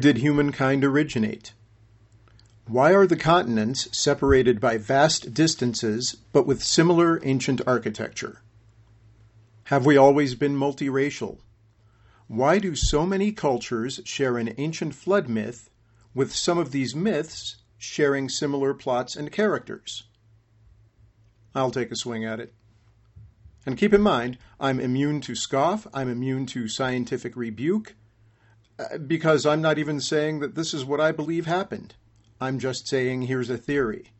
Did humankind originate? Why are the continents separated by vast distances but with similar ancient architecture? Have we always been multiracial? Why do so many cultures share an ancient flood myth, with some of these myths sharing similar plots and characters? I'll take a swing at it. And keep in mind, I'm immune to scoff, I'm immune to scientific rebuke, because I'm not even saying that this is what I believe happened. I'm just saying here's a theory.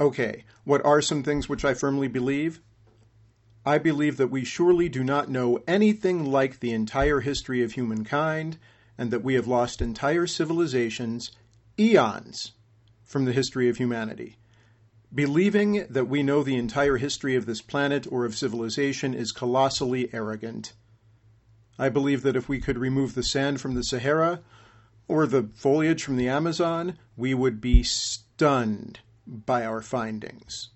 Okay, what are some things which I firmly believe? I believe that we surely do not know anything like the entire history of humankind, and that we have lost entire civilizations, eons, from the history of humanity. Believing that we know the entire history of this planet or of civilization is colossally arrogant. I believe that if we could remove the sand from the Sahara or the foliage from the Amazon, we would be stunned by our findings,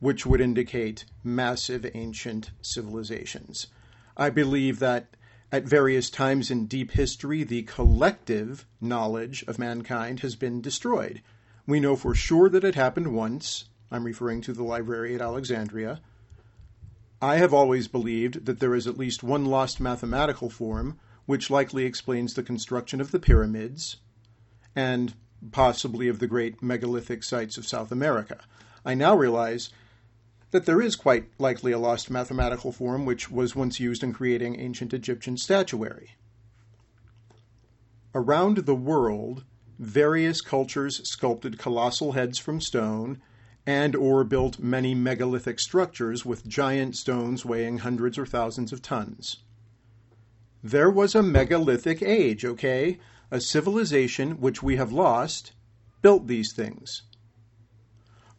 which would indicate massive ancient civilizations. I believe that at various times in deep history, the collective knowledge of mankind has been destroyed. We know for sure that it happened once. I'm referring to the library at Alexandria. I have always believed that there is at least one lost mathematical form, which likely explains the construction of the pyramids and possibly of the great megalithic sites of South America. I now realize that there is quite likely a lost mathematical form which was once used in creating ancient Egyptian statuary. Around the world, various cultures sculpted colossal heads from stone and or built many megalithic structures with giant stones weighing hundreds or thousands of tons. There was a megalithic age, okay? A civilization which we have lost built these things.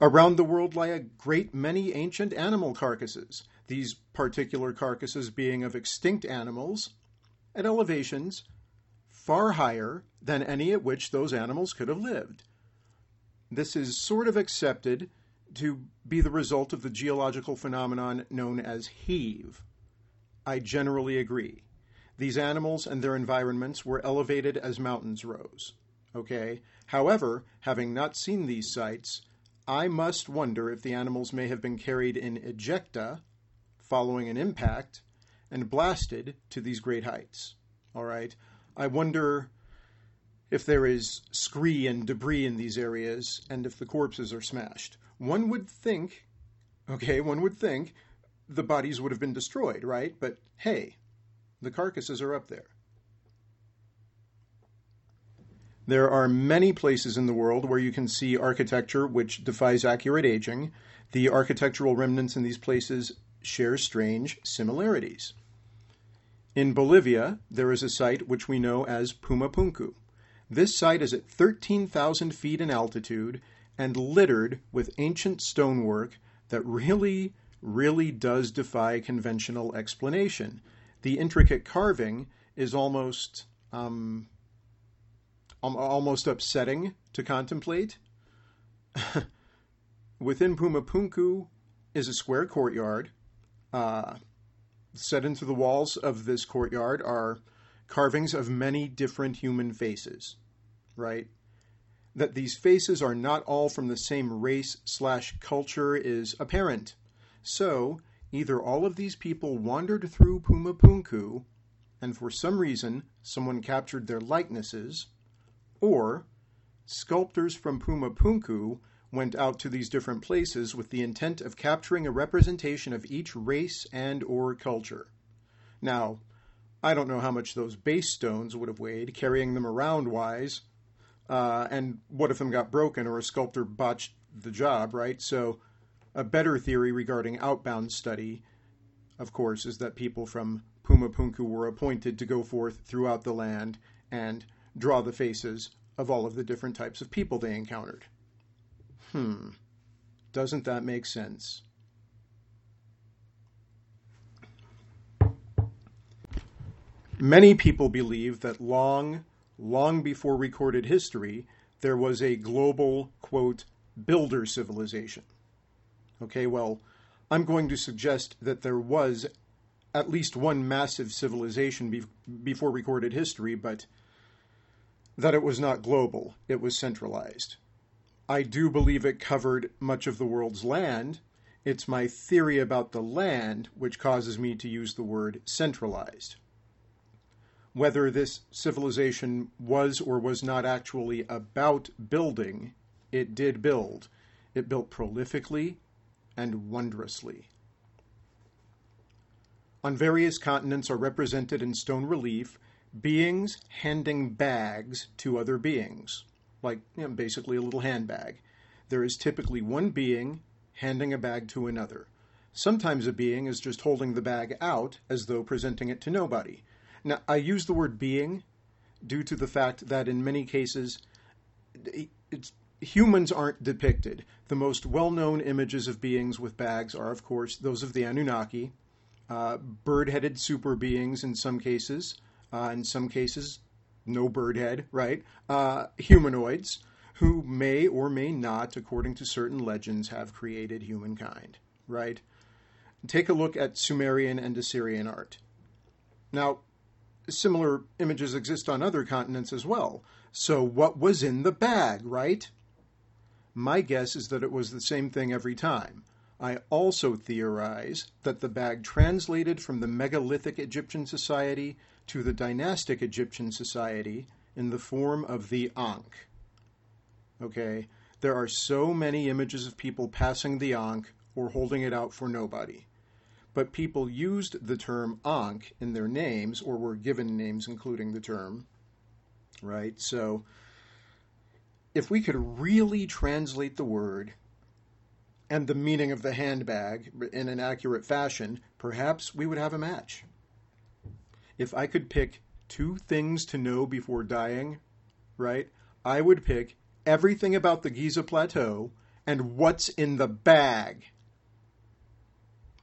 Around the world lie a great many ancient animal carcasses, these particular carcasses being of extinct animals at elevations far higher than any at which those animals could have lived. This is sort of accepted to be the result of the geological phenomenon known as heave. I generally agree. These animals and their environments were elevated as mountains rose. Okay? However, having not seen these sites, I must wonder if the animals may have been carried in ejecta following an impact and blasted to these great heights. All right? I wonder if there is scree and debris in these areas and if the corpses are smashed. One would think, okay, one would think the bodies would have been destroyed, right? But hey, the carcasses are up there. There are many places in the world where you can see architecture which defies accurate aging. The architectural remnants in these places share strange similarities. In Bolivia, there is a site which we know as Pumapunku. This site is at 13,000 feet in altitude and littered with ancient stonework that really, really does defy conventional explanation. The intricate carving is almost um, almost upsetting to contemplate. Within Pumapunku is a square courtyard. Uh, set into the walls of this courtyard are carvings of many different human faces, right? That these faces are not all from the same race slash culture is apparent. So, either all of these people wandered through Pumapunku, and for some reason someone captured their likenesses, or sculptors from Pumapunku went out to these different places with the intent of capturing a representation of each race and or culture. Now, I don't know how much those base stones would have weighed, carrying them around wise, uh, and what if them got broken or a sculptor botched the job, right? So, a better theory regarding outbound study, of course, is that people from Pumapunku were appointed to go forth throughout the land and draw the faces of all of the different types of people they encountered. Hmm, doesn't that make sense? Many people believe that long, long before recorded history, there was a global, quote, builder civilization. Okay, well, I'm going to suggest that there was at least one massive civilization be- before recorded history, but that it was not global, it was centralized. I do believe it covered much of the world's land. It's my theory about the land which causes me to use the word centralized. Whether this civilization was or was not actually about building, it did build. It built prolifically and wondrously. On various continents are represented in stone relief beings handing bags to other beings, like you know, basically a little handbag. There is typically one being handing a bag to another. Sometimes a being is just holding the bag out as though presenting it to nobody. Now, I use the word being due to the fact that in many cases, humans aren't depicted. The most well known images of beings with bags are, of course, those of the Anunnaki, uh, bird headed super beings in some cases, uh, in some cases, no bird head, right? Uh, humanoids who may or may not, according to certain legends, have created humankind, right? Take a look at Sumerian and Assyrian art. Now, similar images exist on other continents as well. So, what was in the bag, right? My guess is that it was the same thing every time. I also theorize that the bag translated from the megalithic Egyptian society to the dynastic Egyptian society in the form of the Ankh. Okay? There are so many images of people passing the Ankh or holding it out for nobody. But people used the term Ankh in their names or were given names including the term. Right? So, if we could really translate the word and the meaning of the handbag in an accurate fashion, perhaps we would have a match. If I could pick two things to know before dying, right, I would pick everything about the Giza Plateau and what's in the bag.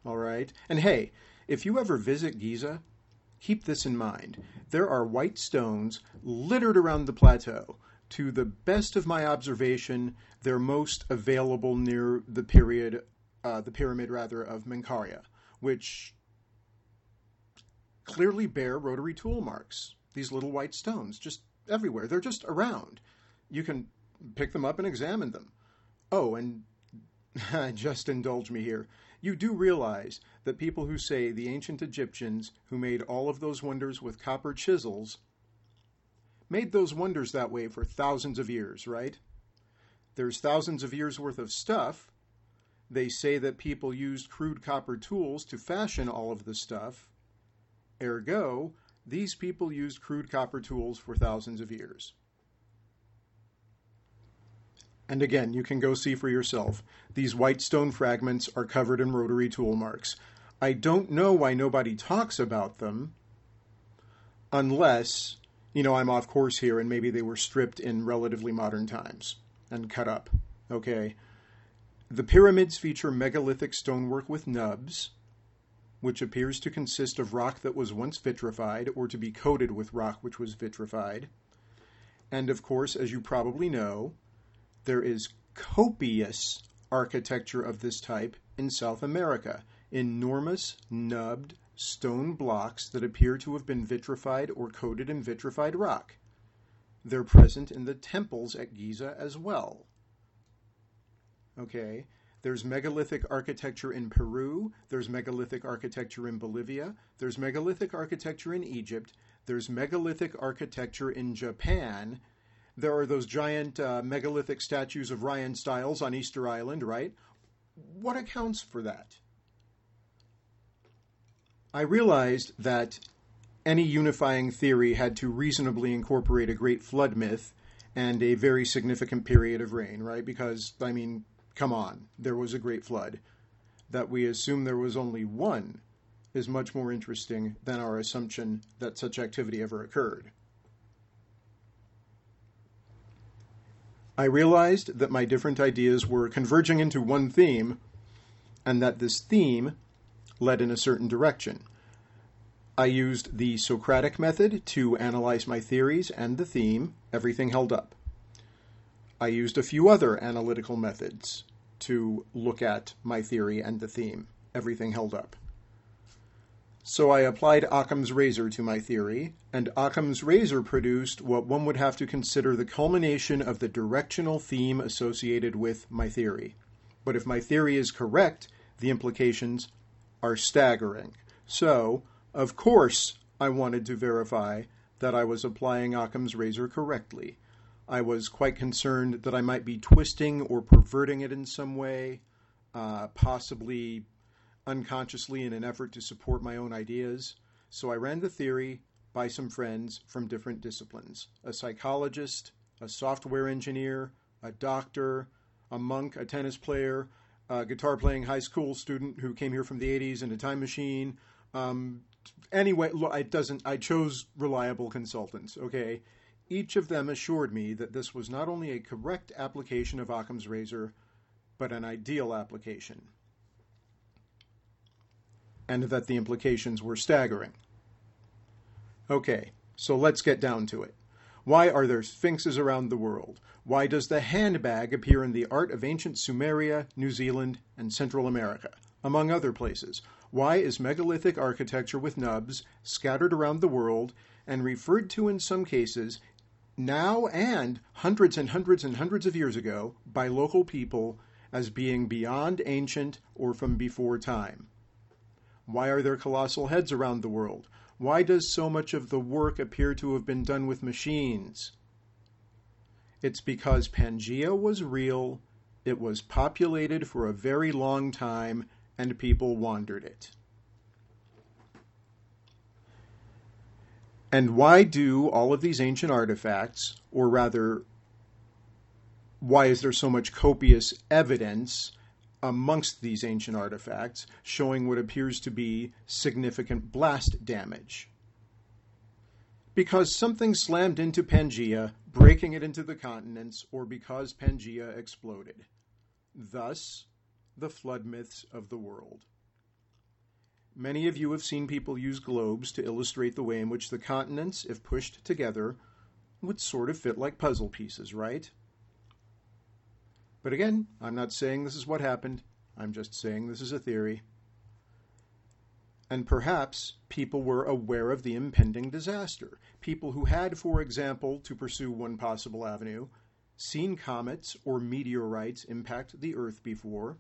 All right? And hey, if you ever visit Giza, keep this in mind. There are white stones littered around the plateau to the best of my observation, they're most available near the period, uh, the pyramid rather, of Menkaure, which clearly bear rotary tool marks. These little white stones, just everywhere. They're just around. You can pick them up and examine them. Oh, and just indulge me here. You do realize that people who say the ancient Egyptians, who made all of those wonders with copper chisels, made those wonders that way for thousands of years, right? There's thousands of years worth of stuff. They say that people used crude copper tools to fashion all of the stuff. Ergo, these people used crude copper tools for thousands of years. And again, you can go see for yourself. These white stone fragments are covered in rotary tool marks. I don't know why nobody talks about them unless you know, I'm off course here and maybe they were stripped in relatively modern times and cut up. Okay. The pyramids feature megalithic stonework with nubs, which appears to consist of rock that was once vitrified or to be coated with rock which was vitrified. And of course, as you probably know, there is copious architecture of this type in South America. Enormous, nubbed, stone blocks that appear to have been vitrified or coated in vitrified rock. They're present in the temples at Giza as well. Okay, there's megalithic architecture in Peru, there's megalithic architecture in Bolivia, there's megalithic architecture in Egypt, there's megalithic architecture in Japan. There are those giant uh, megalithic statues of Ryan Stiles on Easter Island, right? What accounts for that? I realized that any unifying theory had to reasonably incorporate a great flood myth and a very significant period of rain, right? Because, I mean, come on, there was a great flood. That we assume there was only one is much more interesting than our assumption that such activity ever occurred. I realized that my different ideas were converging into one theme, and that this theme led in a certain direction. I used the Socratic method to analyze my theories and the theme. Everything held up. I used a few other analytical methods to look at my theory and the theme. Everything held up. So I applied Occam's razor to my theory, and Occam's razor produced what one would have to consider the culmination of the directional theme associated with my theory. But if my theory is correct, the implications are staggering. So, of course, I wanted to verify that I was applying Occam's razor correctly. I was quite concerned that I might be twisting or perverting it in some way, uh, possibly unconsciously in an effort to support my own ideas. So I ran the theory by some friends from different disciplines a psychologist, a software engineer, a doctor, a monk, a tennis player, a guitar playing high school student who came here from the 80s in a time machine. Um, anyway, it doesn't. I chose reliable consultants. Okay, each of them assured me that this was not only a correct application of Occam's razor, but an ideal application, and that the implications were staggering. Okay, so let's get down to it. Why are there sphinxes around the world? Why does the handbag appear in the art of ancient Sumeria, New Zealand, and Central America, among other places? Why is megalithic architecture with nubs scattered around the world and referred to in some cases now and hundreds and hundreds and hundreds of years ago by local people as being beyond ancient or from before time? Why are there colossal heads around the world? Why does so much of the work appear to have been done with machines? It's because Pangea was real, it was populated for a very long time, and people wandered it. And why do all of these ancient artifacts, or rather, why is there so much copious evidence amongst these ancient artifacts showing what appears to be significant blast damage. Because something slammed into Pangea, breaking it into the continents, or because Pangea exploded. Thus, the flood myths of the world. Many of you have seen people use globes to illustrate the way in which the continents, if pushed together, would sort of fit like puzzle pieces, right? But again, I'm not saying this is what happened. I'm just saying this is a theory. And perhaps people were aware of the impending disaster. People who had, for example, to pursue one possible avenue, seen comets or meteorites impact the Earth before,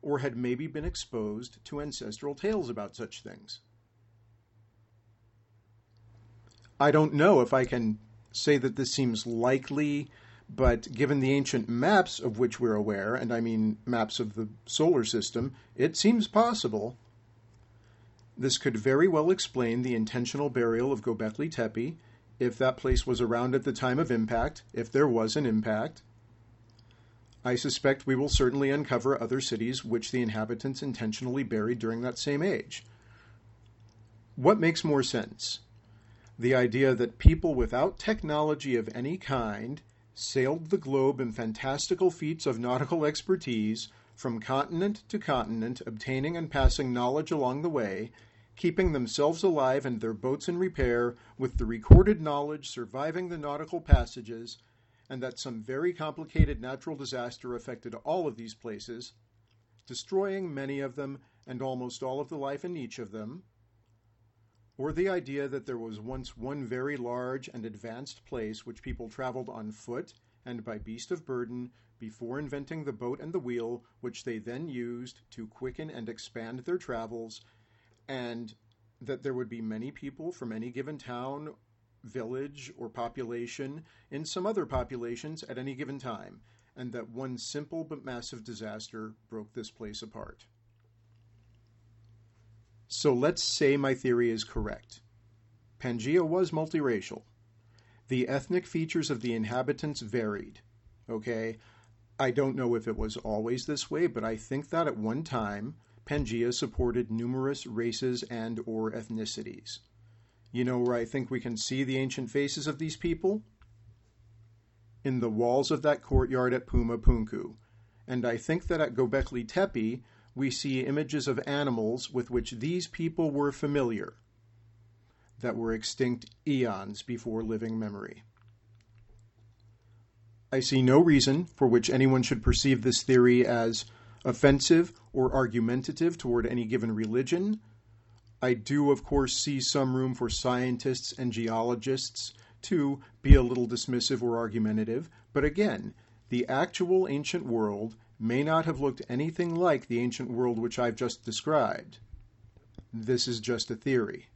or had maybe been exposed to ancestral tales about such things. I don't know if I can say that this seems likely but given the ancient maps of which we're aware, and I mean maps of the solar system, it seems possible. This could very well explain the intentional burial of Gobekli Tepe if that place was around at the time of impact, if there was an impact. I suspect we will certainly uncover other cities which the inhabitants intentionally buried during that same age. What makes more sense? The idea that people without technology of any kind sailed the globe in fantastical feats of nautical expertise from continent to continent, obtaining and passing knowledge along the way, keeping themselves alive and their boats in repair, with the recorded knowledge surviving the nautical passages, and that some very complicated natural disaster affected all of these places, destroying many of them and almost all of the life in each of them, or the idea that there was once one very large and advanced place which people traveled on foot and by beast of burden before inventing the boat and the wheel, which they then used to quicken and expand their travels, and that there would be many people from any given town, village, or population in some other populations at any given time, and that one simple but massive disaster broke this place apart. So let's say my theory is correct. Pangea was multiracial. The ethnic features of the inhabitants varied. Okay? I don't know if it was always this way, but I think that at one time Pangea supported numerous races and or ethnicities. You know where I think we can see the ancient faces of these people? In the walls of that courtyard at Puma Punku. And I think that at Gobekli Tepe, we see images of animals with which these people were familiar that were extinct eons before living memory. I see no reason for which anyone should perceive this theory as offensive or argumentative toward any given religion, I do, of course, see some room for scientists and geologists to be a little dismissive or argumentative, but again, the actual ancient world may not have looked anything like the ancient world which I've just described. This is just a theory.